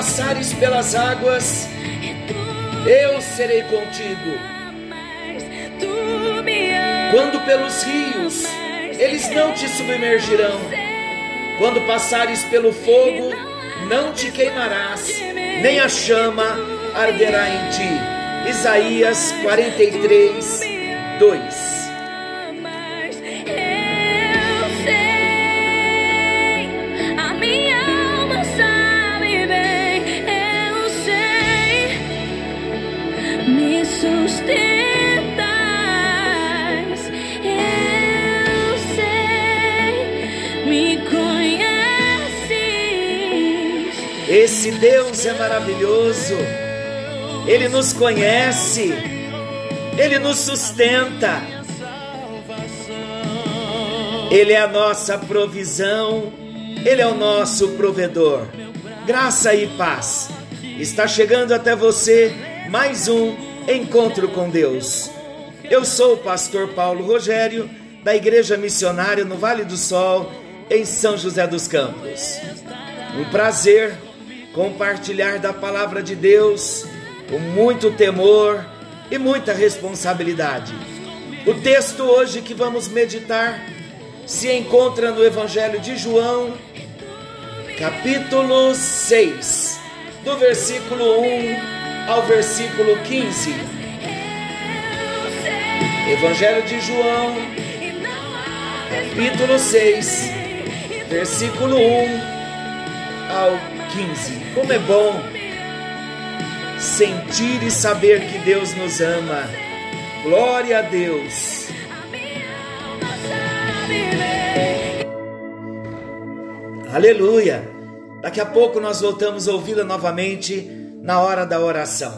passares pelas águas, eu serei contigo. Quando pelos rios, eles não te submergirão. Quando passares pelo fogo, não te queimarás, nem a chama arderá em ti. Isaías 43, 2. Me eu sei, me conheces. Esse Deus é maravilhoso. Ele nos conhece. Ele nos sustenta. Ele é a nossa provisão. Ele é o nosso provedor. Graça e paz. Está chegando até você mais um encontro com Deus. Eu sou o pastor Paulo Rogério, da Igreja Missionária no Vale do Sol, em São José dos Campos. Um prazer compartilhar da palavra de Deus com muito temor e muita responsabilidade. O texto hoje que vamos meditar se encontra no Evangelho de João, capítulo 6, do versículo 1 ao versículo 15. Evangelho de João, capítulo 6, versículo 1 ao 15. Como é bom sentir e saber que Deus nos ama. Glória a Deus. Aleluia. Daqui a pouco nós voltamos a ouvi-la novamente na hora da oração.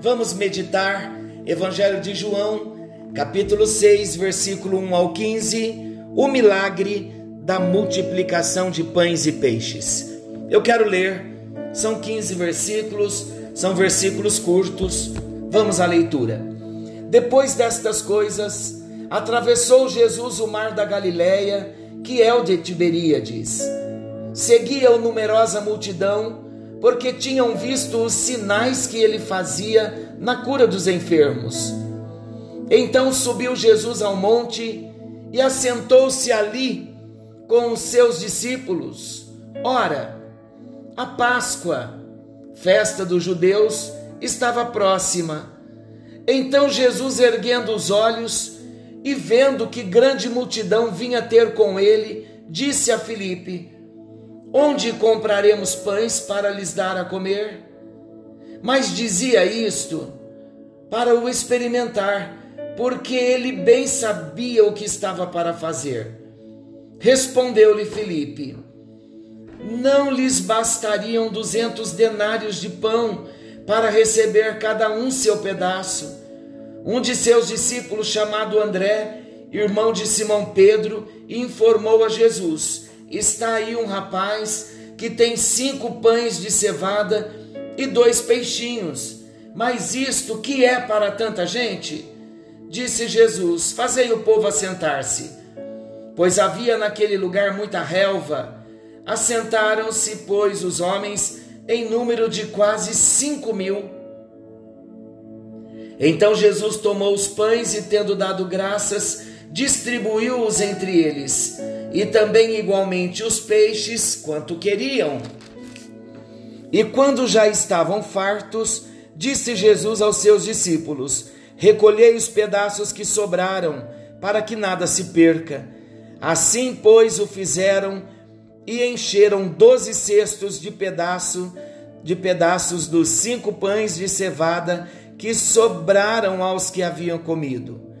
Vamos meditar Evangelho de João, capítulo 6, versículo 1 ao 15, o milagre da multiplicação de pães e peixes. Eu quero ler, são 15 versículos, são versículos curtos. Vamos à leitura. Depois destas coisas, atravessou Jesus o mar da Galileia, que é o de Tiberíades. Seguia-o numerosa multidão, porque tinham visto os sinais que ele fazia na cura dos enfermos. Então subiu Jesus ao monte e assentou-se ali com os seus discípulos. Ora, a Páscoa, festa dos judeus, estava próxima. Então Jesus, erguendo os olhos e vendo que grande multidão vinha ter com ele, disse a Filipe: Onde compraremos pães para lhes dar a comer? Mas dizia isto para o experimentar, porque ele bem sabia o que estava para fazer. Respondeu-lhe Filipe: Não lhes bastariam duzentos denários de pão para receber cada um seu pedaço? Um de seus discípulos, chamado André, irmão de Simão Pedro, informou a Jesus: Está aí um rapaz que tem cinco pães de cevada e dois peixinhos. Mas isto que é para tanta gente? Disse Jesus: Fazei o povo assentar-se. Pois havia naquele lugar muita relva. Assentaram-se, pois, os homens em número de quase cinco mil. Então Jesus tomou os pães e, tendo dado graças, distribuiu-os entre eles, e também igualmente os peixes, quanto queriam. E quando já estavam fartos, disse Jesus aos seus discípulos: Recolhei os pedaços que sobraram, para que nada se perca. Assim, pois, o fizeram e encheram doze cestos de pedaço de pedaços dos cinco pães de cevada que sobraram aos que haviam comido.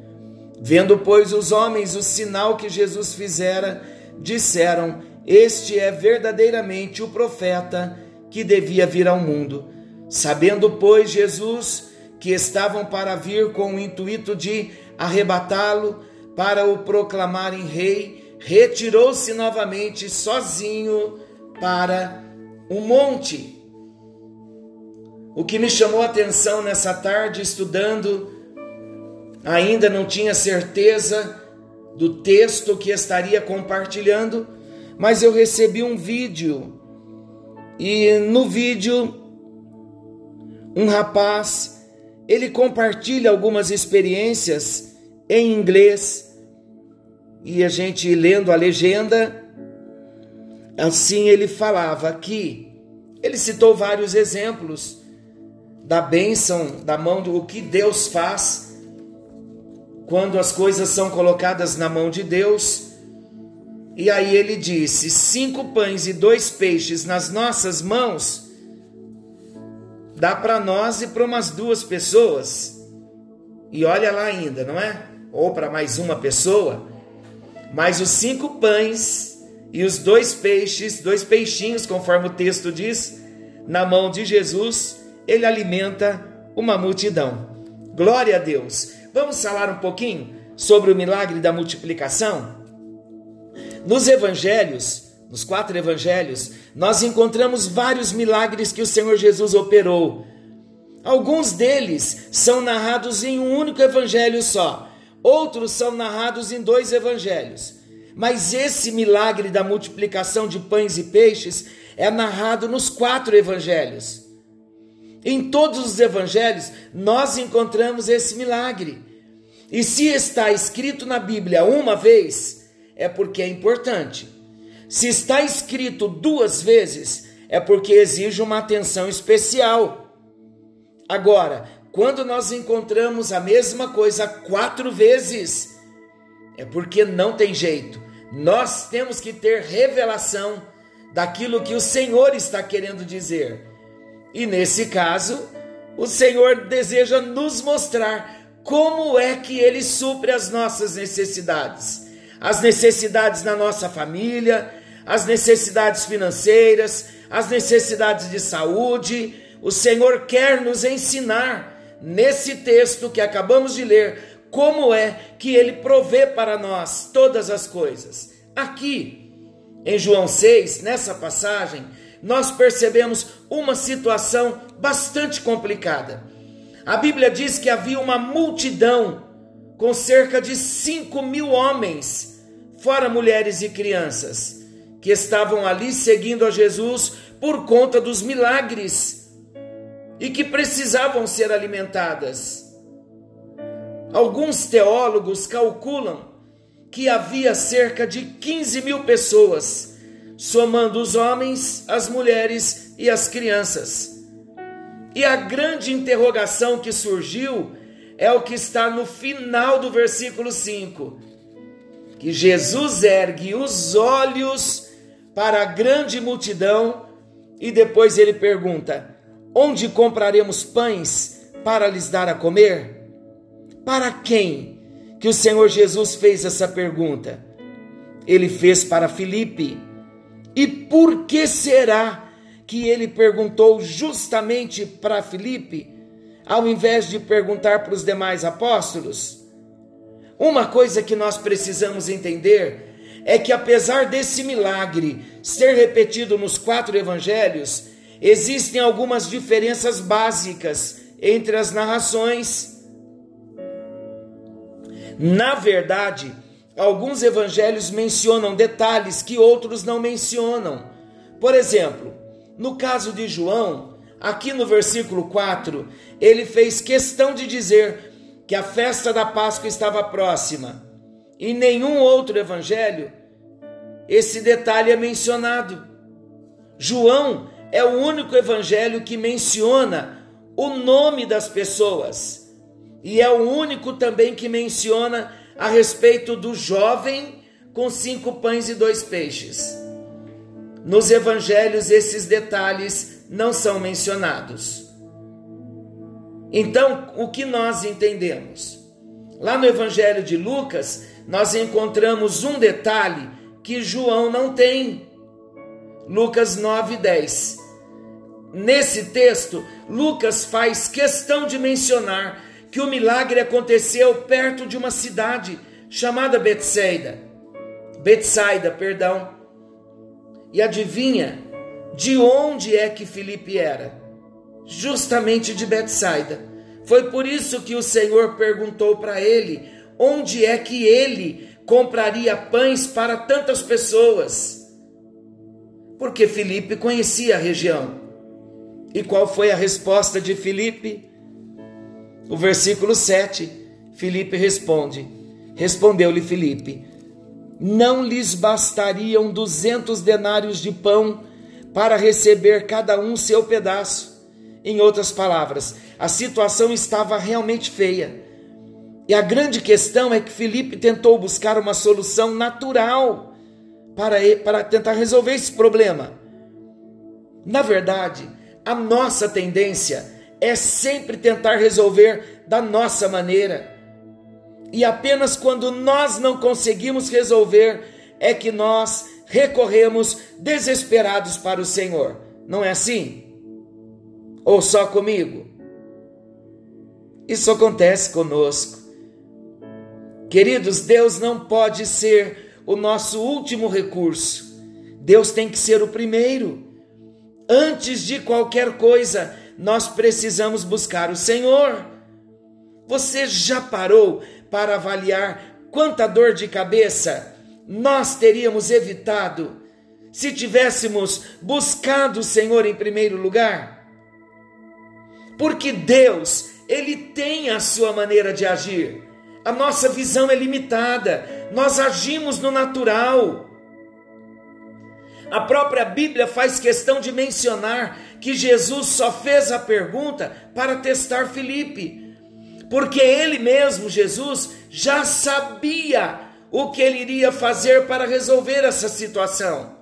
Vendo, pois, os homens o sinal que Jesus fizera, disseram: Este é verdadeiramente o profeta que devia vir ao mundo. Sabendo, pois, Jesus que estavam para vir com o intuito de arrebatá-lo para o proclamarem rei, retirou-se novamente sozinho para um monte. O que me chamou a atenção nessa tarde estudando, ainda não tinha certeza do texto que estaria compartilhando, mas eu recebi um vídeo. E no vídeo um rapaz ele compartilha algumas experiências em inglês. E a gente lendo a legenda assim ele falava que ele citou vários exemplos da bênção, da mão do que Deus faz quando as coisas são colocadas na mão de Deus. E aí ele disse: cinco pães e dois peixes nas nossas mãos dá para nós e para umas duas pessoas. E olha lá ainda, não é? Ou para mais uma pessoa. Mas os cinco pães e os dois peixes, dois peixinhos, conforme o texto diz, na mão de Jesus, ele alimenta uma multidão. Glória a Deus. Vamos falar um pouquinho sobre o milagre da multiplicação? Nos evangelhos, nos quatro evangelhos, nós encontramos vários milagres que o Senhor Jesus operou. Alguns deles são narrados em um único evangelho só, outros são narrados em dois evangelhos. Mas esse milagre da multiplicação de pães e peixes é narrado nos quatro evangelhos. Em todos os evangelhos nós encontramos esse milagre. E se está escrito na Bíblia uma vez, é porque é importante. Se está escrito duas vezes, é porque exige uma atenção especial. Agora, quando nós encontramos a mesma coisa quatro vezes, é porque não tem jeito. Nós temos que ter revelação daquilo que o Senhor está querendo dizer. E nesse caso, o Senhor deseja nos mostrar como é que Ele supre as nossas necessidades, as necessidades da nossa família, as necessidades financeiras, as necessidades de saúde. O Senhor quer nos ensinar nesse texto que acabamos de ler como é que Ele provê para nós todas as coisas. Aqui, em João 6, nessa passagem, nós percebemos uma situação bastante complicada. A Bíblia diz que havia uma multidão com cerca de 5 mil homens, fora mulheres e crianças, que estavam ali seguindo a Jesus por conta dos milagres e que precisavam ser alimentadas. Alguns teólogos calculam que havia cerca de 15 mil pessoas somando os homens, as mulheres e as crianças. E a grande interrogação que surgiu é o que está no final do versículo 5: que Jesus ergue os olhos para a grande multidão e depois ele pergunta: Onde compraremos pães para lhes dar a comer? Para quem que o Senhor Jesus fez essa pergunta? Ele fez para Filipe e por que será que ele perguntou justamente para Filipe, ao invés de perguntar para os demais apóstolos? Uma coisa que nós precisamos entender é que, apesar desse milagre ser repetido nos quatro evangelhos, existem algumas diferenças básicas entre as narrações. Na verdade, alguns evangelhos mencionam detalhes que outros não mencionam. Por exemplo, no caso de João, aqui no versículo 4, ele fez questão de dizer que a festa da Páscoa estava próxima. Em nenhum outro evangelho esse detalhe é mencionado. João é o único evangelho que menciona o nome das pessoas e é o único também que menciona a respeito do jovem com cinco pães e dois peixes. Nos evangelhos, esses detalhes não são mencionados. Então, o que nós entendemos? Lá no evangelho de Lucas, nós encontramos um detalhe que João não tem. Lucas 9, 10. Nesse texto, Lucas faz questão de mencionar que o milagre aconteceu perto de uma cidade chamada Betsaida. Betsaida, perdão. E adivinha de onde é que Filipe era? Justamente de Betsaida. Foi por isso que o Senhor perguntou para ele onde é que ele compraria pães para tantas pessoas. Porque Filipe conhecia a região. E qual foi a resposta de Filipe? O versículo 7, Filipe responde: Respondeu-lhe Filipe: Não lhes bastariam duzentos denários de pão para receber cada um seu pedaço. Em outras palavras, a situação estava realmente feia. E a grande questão é que Filipe tentou buscar uma solução natural para, para tentar resolver esse problema. Na verdade, a nossa tendência é sempre tentar resolver da nossa maneira. E apenas quando nós não conseguimos resolver é que nós recorremos desesperados para o Senhor. Não é assim? Ou só comigo? Isso acontece conosco. Queridos, Deus não pode ser o nosso último recurso. Deus tem que ser o primeiro. Antes de qualquer coisa, nós precisamos buscar o Senhor. Você já parou para avaliar quanta dor de cabeça nós teríamos evitado se tivéssemos buscado o Senhor em primeiro lugar? Porque Deus, ele tem a sua maneira de agir. A nossa visão é limitada. Nós agimos no natural. A própria Bíblia faz questão de mencionar que Jesus só fez a pergunta para testar Filipe, porque ele mesmo, Jesus, já sabia o que ele iria fazer para resolver essa situação.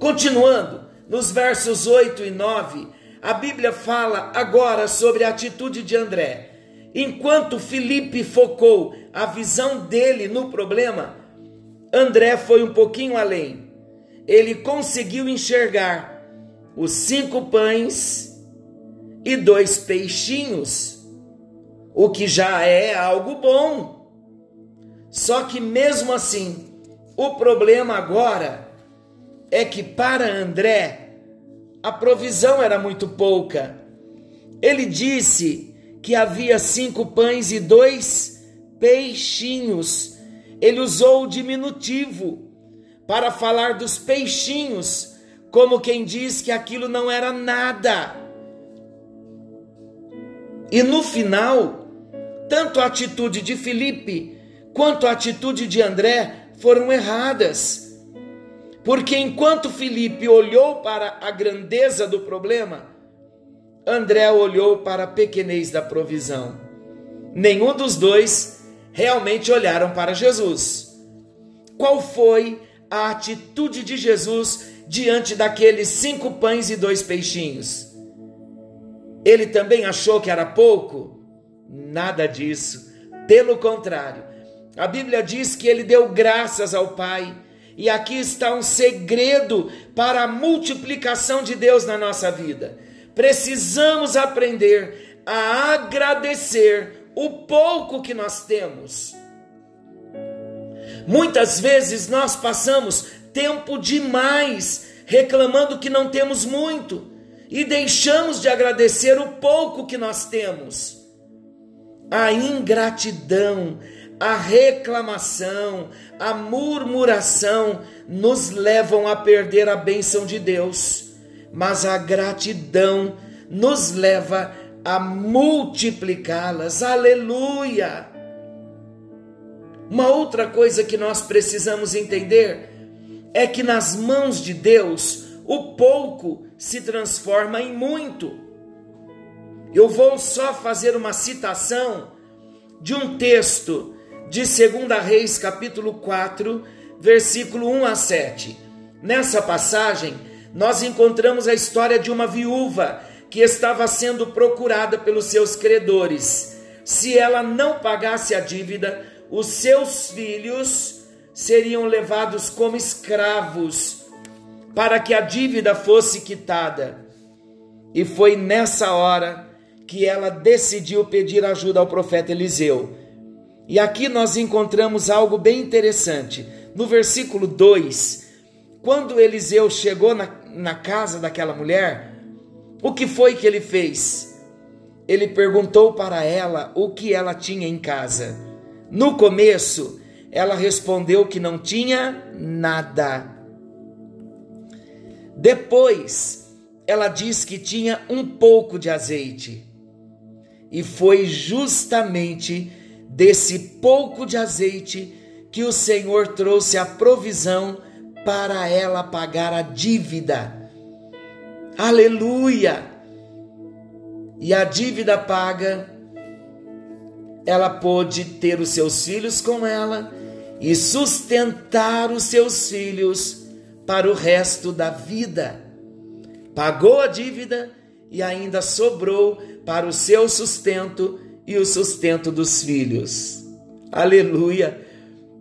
Continuando, nos versos 8 e 9, a Bíblia fala agora sobre a atitude de André. Enquanto Felipe focou a visão dele no problema, André foi um pouquinho além. Ele conseguiu enxergar os cinco pães e dois peixinhos, o que já é algo bom. Só que mesmo assim, o problema agora é que para André a provisão era muito pouca. Ele disse que havia cinco pães e dois peixinhos. Ele usou o diminutivo para falar dos peixinhos, como quem diz que aquilo não era nada. E no final, tanto a atitude de Felipe quanto a atitude de André foram erradas. Porque enquanto Felipe olhou para a grandeza do problema, André olhou para a pequenez da provisão. Nenhum dos dois realmente olharam para Jesus. Qual foi a atitude de Jesus diante daqueles cinco pães e dois peixinhos? Ele também achou que era pouco? Nada disso. Pelo contrário, a Bíblia diz que ele deu graças ao Pai. E aqui está um segredo para a multiplicação de Deus na nossa vida precisamos aprender a agradecer o pouco que nós temos. Muitas vezes nós passamos tempo demais reclamando que não temos muito e deixamos de agradecer o pouco que nós temos. A ingratidão, a reclamação, a murmuração nos levam a perder a bênção de Deus, mas a gratidão nos leva a multiplicá-las. Aleluia! Uma outra coisa que nós precisamos entender é que nas mãos de Deus o pouco se transforma em muito. Eu vou só fazer uma citação de um texto de 2 Reis, capítulo 4, versículo 1 a 7. Nessa passagem, nós encontramos a história de uma viúva que estava sendo procurada pelos seus credores. Se ela não pagasse a dívida, os seus filhos seriam levados como escravos para que a dívida fosse quitada. E foi nessa hora que ela decidiu pedir ajuda ao profeta Eliseu. E aqui nós encontramos algo bem interessante. No versículo 2, quando Eliseu chegou na, na casa daquela mulher, o que foi que ele fez? Ele perguntou para ela o que ela tinha em casa. No começo, ela respondeu que não tinha nada. Depois, ela diz que tinha um pouco de azeite. E foi justamente desse pouco de azeite que o Senhor trouxe a provisão para ela pagar a dívida. Aleluia! E a dívida paga, ela pôde ter os seus filhos com ela e sustentar os seus filhos para o resto da vida. Pagou a dívida e ainda sobrou para o seu sustento e o sustento dos filhos. Aleluia!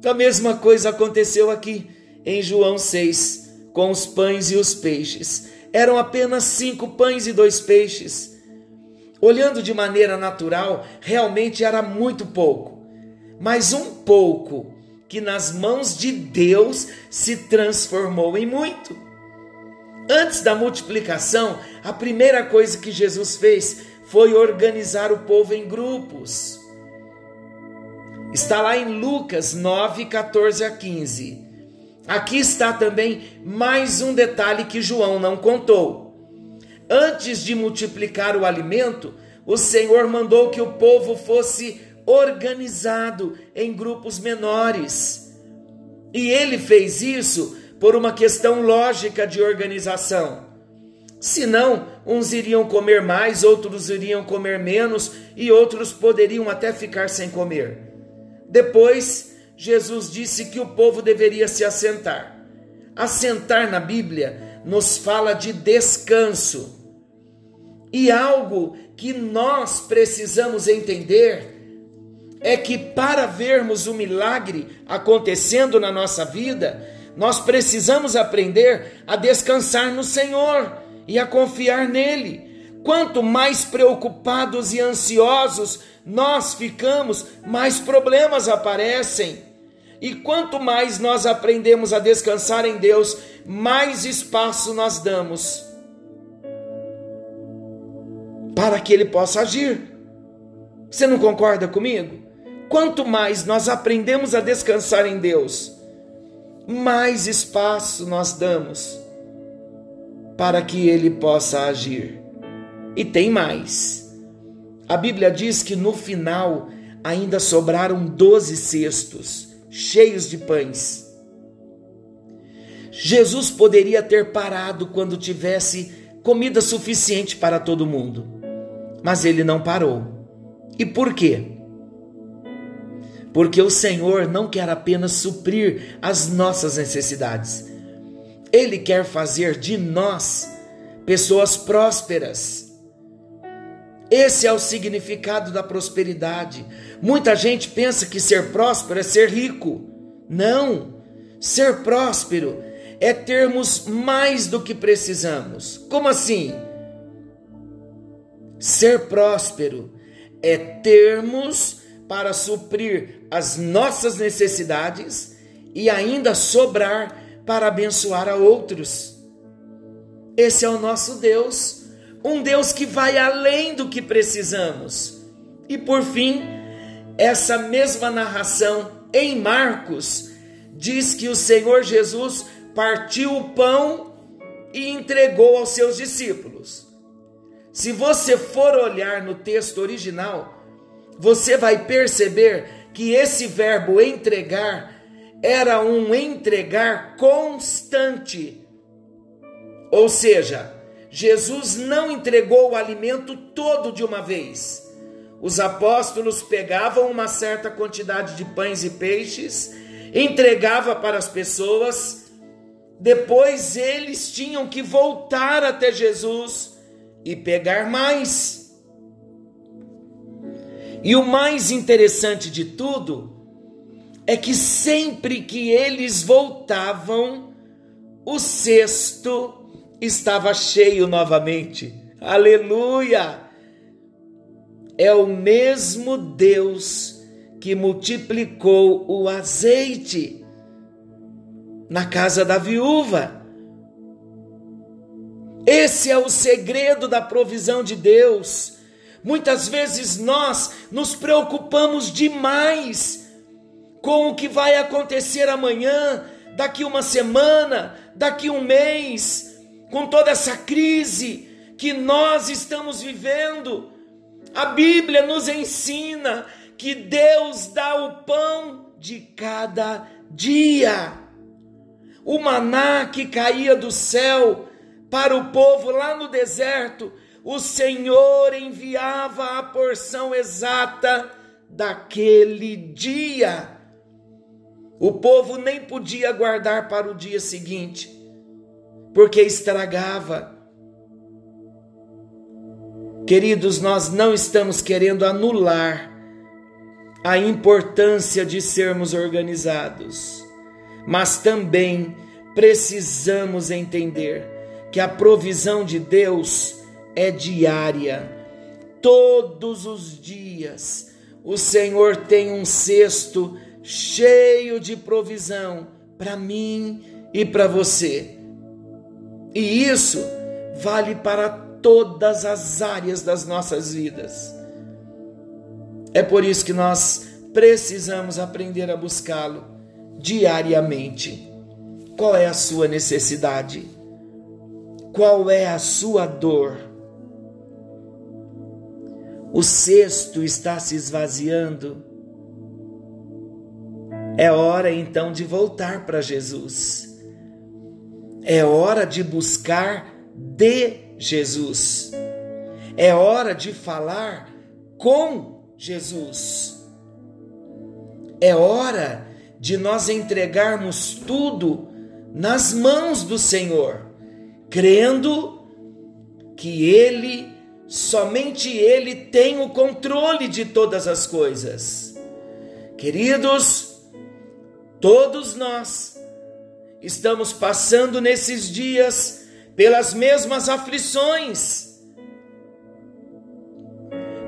A mesma coisa aconteceu aqui em João 6, com os pães e os peixes. Eram apenas cinco pães e dois peixes. Olhando de maneira natural, realmente era muito pouco. Mas um pouco que nas mãos de Deus se transformou em muito. Antes da multiplicação, a primeira coisa que Jesus fez foi organizar o povo em grupos. Está lá em Lucas 9, 14 a 15. Aqui está também mais um detalhe que João não contou. Antes de multiplicar o alimento, o Senhor mandou que o povo fosse organizado em grupos menores. E ele fez isso por uma questão lógica de organização. Senão, uns iriam comer mais, outros iriam comer menos e outros poderiam até ficar sem comer. Depois, Jesus disse que o povo deveria se assentar. Assentar na Bíblia nos fala de descanso. E algo que nós precisamos entender é que para vermos o milagre acontecendo na nossa vida, nós precisamos aprender a descansar no Senhor e a confiar nele. Quanto mais preocupados e ansiosos nós ficamos, mais problemas aparecem. E quanto mais nós aprendemos a descansar em Deus, mais espaço nós damos para que Ele possa agir. Você não concorda comigo? Quanto mais nós aprendemos a descansar em Deus, mais espaço nós damos para que Ele possa agir. E tem mais. A Bíblia diz que no final ainda sobraram doze cestos cheios de pães. Jesus poderia ter parado quando tivesse comida suficiente para todo mundo, mas ele não parou. E por quê? porque o Senhor não quer apenas suprir as nossas necessidades, Ele quer fazer de nós pessoas prósperas. Esse é o significado da prosperidade. Muita gente pensa que ser próspero é ser rico. Não! Ser próspero é termos mais do que precisamos. Como assim? Ser próspero é termos para suprir as nossas necessidades e ainda sobrar para abençoar a outros. Esse é o nosso Deus, um Deus que vai além do que precisamos. E por fim, essa mesma narração em Marcos diz que o Senhor Jesus partiu o pão e entregou aos seus discípulos. Se você for olhar no texto original, você vai perceber que esse verbo entregar era um entregar constante. Ou seja, Jesus não entregou o alimento todo de uma vez. Os apóstolos pegavam uma certa quantidade de pães e peixes, entregava para as pessoas, depois eles tinham que voltar até Jesus e pegar mais. E o mais interessante de tudo é que sempre que eles voltavam, o cesto estava cheio novamente. Aleluia! É o mesmo Deus que multiplicou o azeite na casa da viúva. Esse é o segredo da provisão de Deus. Muitas vezes nós nos preocupamos demais com o que vai acontecer amanhã, daqui uma semana, daqui um mês, com toda essa crise que nós estamos vivendo. A Bíblia nos ensina que Deus dá o pão de cada dia. O maná que caía do céu para o povo lá no deserto, o Senhor enviava a porção exata daquele dia. O povo nem podia guardar para o dia seguinte, porque estragava. Queridos, nós não estamos querendo anular a importância de sermos organizados, mas também precisamos entender que a provisão de Deus é diária. Todos os dias o Senhor tem um cesto cheio de provisão para mim e para você. E isso vale para todas as áreas das nossas vidas. É por isso que nós precisamos aprender a buscá-lo diariamente. Qual é a sua necessidade? Qual é a sua dor? O cesto está se esvaziando é hora então de voltar para Jesus. É hora de buscar de Jesus. É hora de falar com Jesus. É hora de nós entregarmos tudo nas mãos do Senhor, crendo que Ele, somente Ele, tem o controle de todas as coisas. Queridos, Todos nós estamos passando nesses dias pelas mesmas aflições,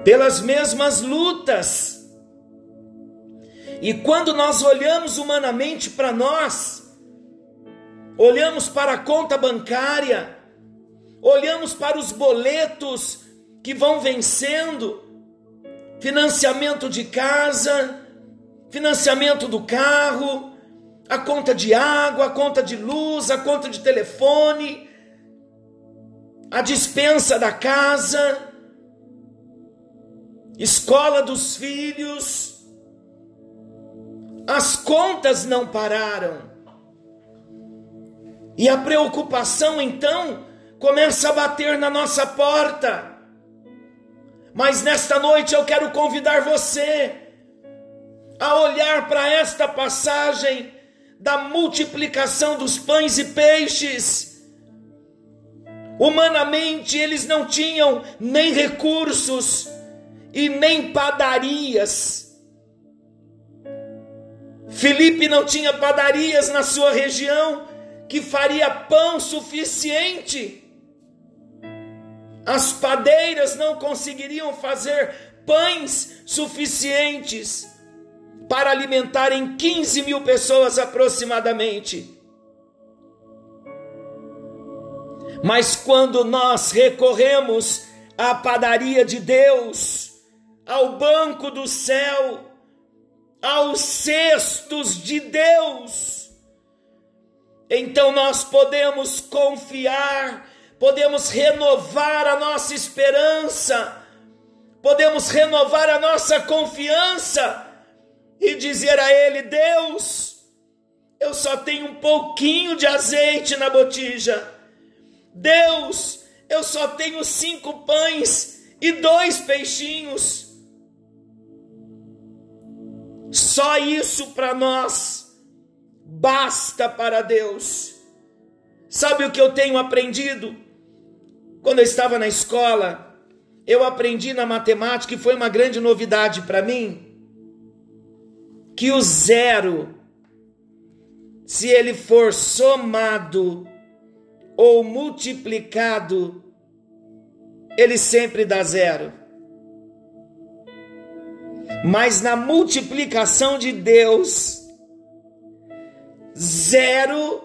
pelas mesmas lutas. E quando nós olhamos humanamente para nós, olhamos para a conta bancária, olhamos para os boletos que vão vencendo, financiamento de casa, financiamento do carro, a conta de água, a conta de luz, a conta de telefone, a dispensa da casa, escola dos filhos. As contas não pararam. E a preocupação então começa a bater na nossa porta. Mas nesta noite eu quero convidar você a olhar para esta passagem da multiplicação dos pães e peixes. Humanamente, eles não tinham nem recursos e nem padarias. Felipe não tinha padarias na sua região que faria pão suficiente. As padeiras não conseguiriam fazer pães suficientes para alimentarem 15 mil pessoas aproximadamente. Mas quando nós recorremos à padaria de Deus, ao banco do céu, aos cestos de Deus, então nós podemos confiar, podemos renovar a nossa esperança, podemos renovar a nossa confiança e dizer a Ele: Deus, eu só tenho um pouquinho de azeite na botija. Deus, eu só tenho cinco pães e dois peixinhos. Só isso para nós basta para Deus. Sabe o que eu tenho aprendido? Quando eu estava na escola, eu aprendi na matemática e foi uma grande novidade para mim que o zero, se ele for somado ou multiplicado, ele sempre dá zero. Mas na multiplicação de Deus, zero,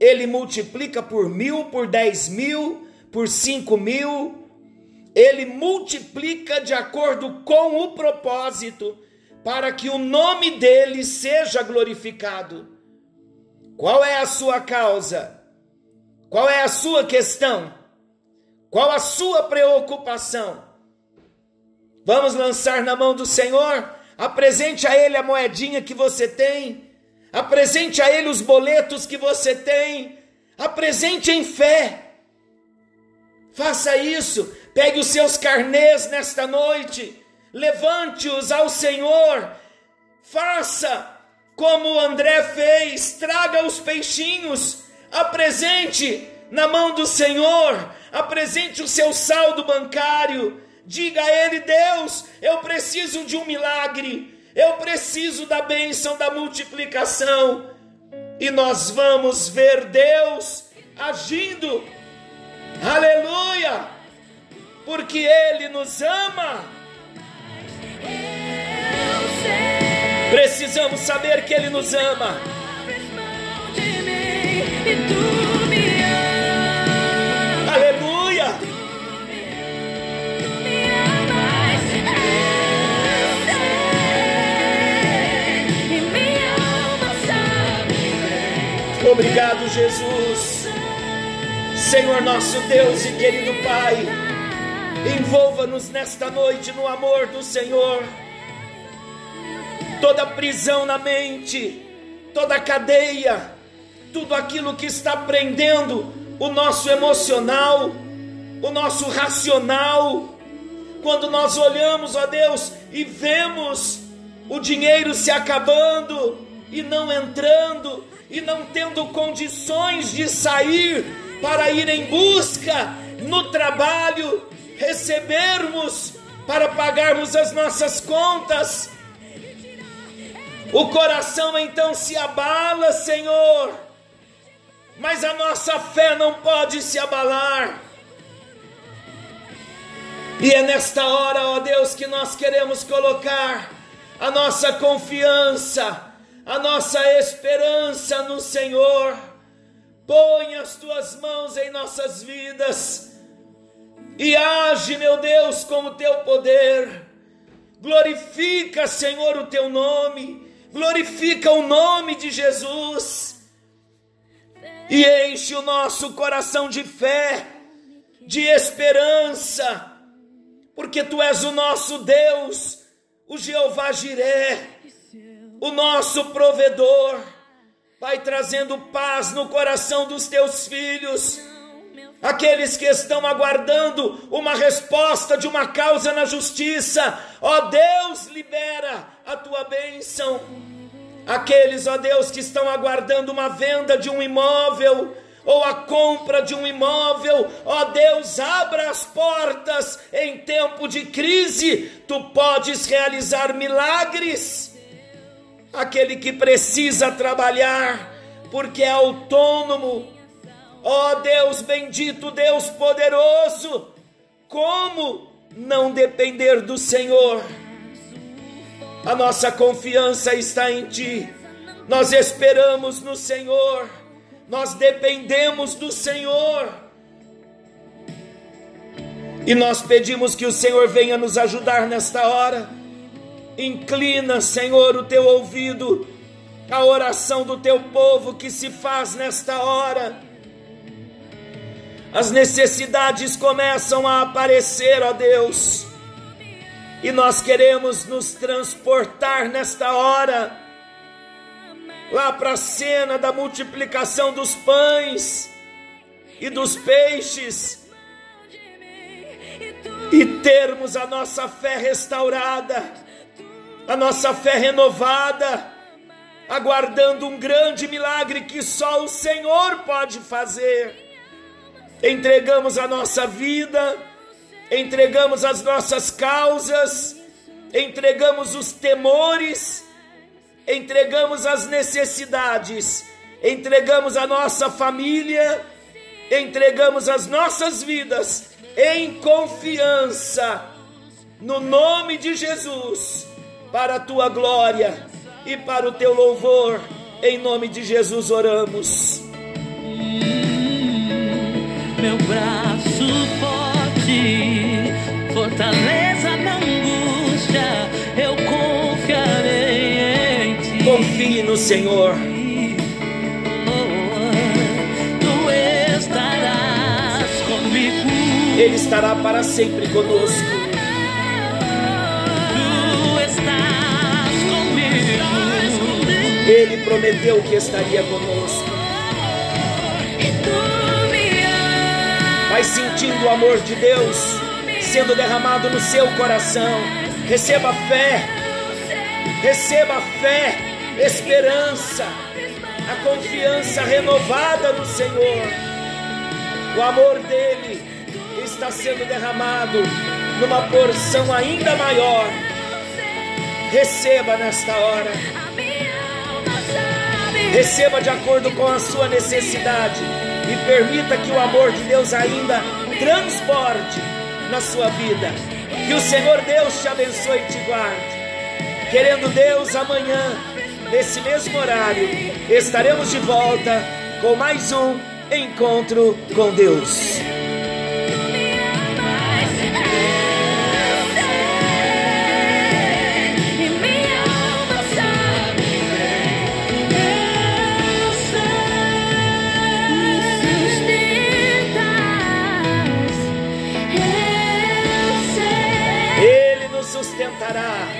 ele multiplica por mil, por dez mil, por cinco mil, ele multiplica de acordo com o propósito para que o nome dele seja glorificado. Qual é a sua causa? Qual é a sua questão? Qual a sua preocupação? Vamos lançar na mão do Senhor? Apresente a Ele a moedinha que você tem, apresente a Ele os boletos que você tem, apresente em fé. Faça isso, pegue os seus carnês nesta noite levante-os ao Senhor, faça como André fez, traga os peixinhos, apresente na mão do Senhor, apresente o seu saldo bancário, diga a Ele: Deus, eu preciso de um milagre, eu preciso da bênção da multiplicação, e nós vamos ver Deus agindo, aleluia, porque Ele nos ama. Precisamos saber que Ele nos ama. Aleluia! Obrigado, Jesus. Senhor nosso Deus e querido Pai, envolva-nos nesta noite no amor do Senhor toda prisão na mente, toda cadeia, tudo aquilo que está prendendo o nosso emocional, o nosso racional. Quando nós olhamos, ó Deus, e vemos o dinheiro se acabando e não entrando, e não tendo condições de sair para ir em busca no trabalho, recebermos para pagarmos as nossas contas, o coração então se abala, Senhor, mas a nossa fé não pode se abalar. E é nesta hora, ó Deus, que nós queremos colocar a nossa confiança, a nossa esperança no Senhor. Põe as tuas mãos em nossas vidas e age, meu Deus, com o teu poder. Glorifica, Senhor, o teu nome glorifica o nome de Jesus e enche o nosso coração de fé, de esperança, porque tu és o nosso Deus, o Jeová Jiré, o nosso provedor. Vai trazendo paz no coração dos teus filhos aqueles que estão aguardando uma resposta de uma causa na justiça, ó Deus, libera a tua bênção. Aqueles, ó Deus, que estão aguardando uma venda de um imóvel, ou a compra de um imóvel, ó Deus, abra as portas em tempo de crise, tu podes realizar milagres. Aquele que precisa trabalhar, porque é autônomo, Ó Deus bendito, Deus poderoso, como não depender do Senhor? A nossa confiança está em Ti, nós esperamos no Senhor, nós dependemos do Senhor. E nós pedimos que o Senhor venha nos ajudar nesta hora, Inclina, Senhor, o teu ouvido à oração do teu povo que se faz nesta hora. As necessidades começam a aparecer, ó Deus, e nós queremos nos transportar nesta hora lá para a cena da multiplicação dos pães e dos peixes e termos a nossa fé restaurada, a nossa fé renovada, aguardando um grande milagre que só o Senhor pode fazer. Entregamos a nossa vida, entregamos as nossas causas, entregamos os temores, entregamos as necessidades, entregamos a nossa família, entregamos as nossas vidas em confiança no nome de Jesus, para a tua glória e para o teu louvor. Em nome de Jesus oramos. Meu braço forte, fortaleza na angústia, eu confiarei em ti. Confie no Senhor. Tu estarás comigo. Ele estará para sempre conosco. Tu estás comigo. Ele prometeu que estaria conosco. Vai sentindo o amor de Deus sendo derramado no seu coração. Receba fé, receba fé, esperança, a confiança renovada no Senhor. O amor dele está sendo derramado numa porção ainda maior. Receba nesta hora. Receba de acordo com a sua necessidade e permita que o amor de Deus ainda transborde na sua vida. Que o Senhor Deus te abençoe e te guarde. Querendo Deus, amanhã, nesse mesmo horário, estaremos de volta com mais um encontro com Deus. Sustentas.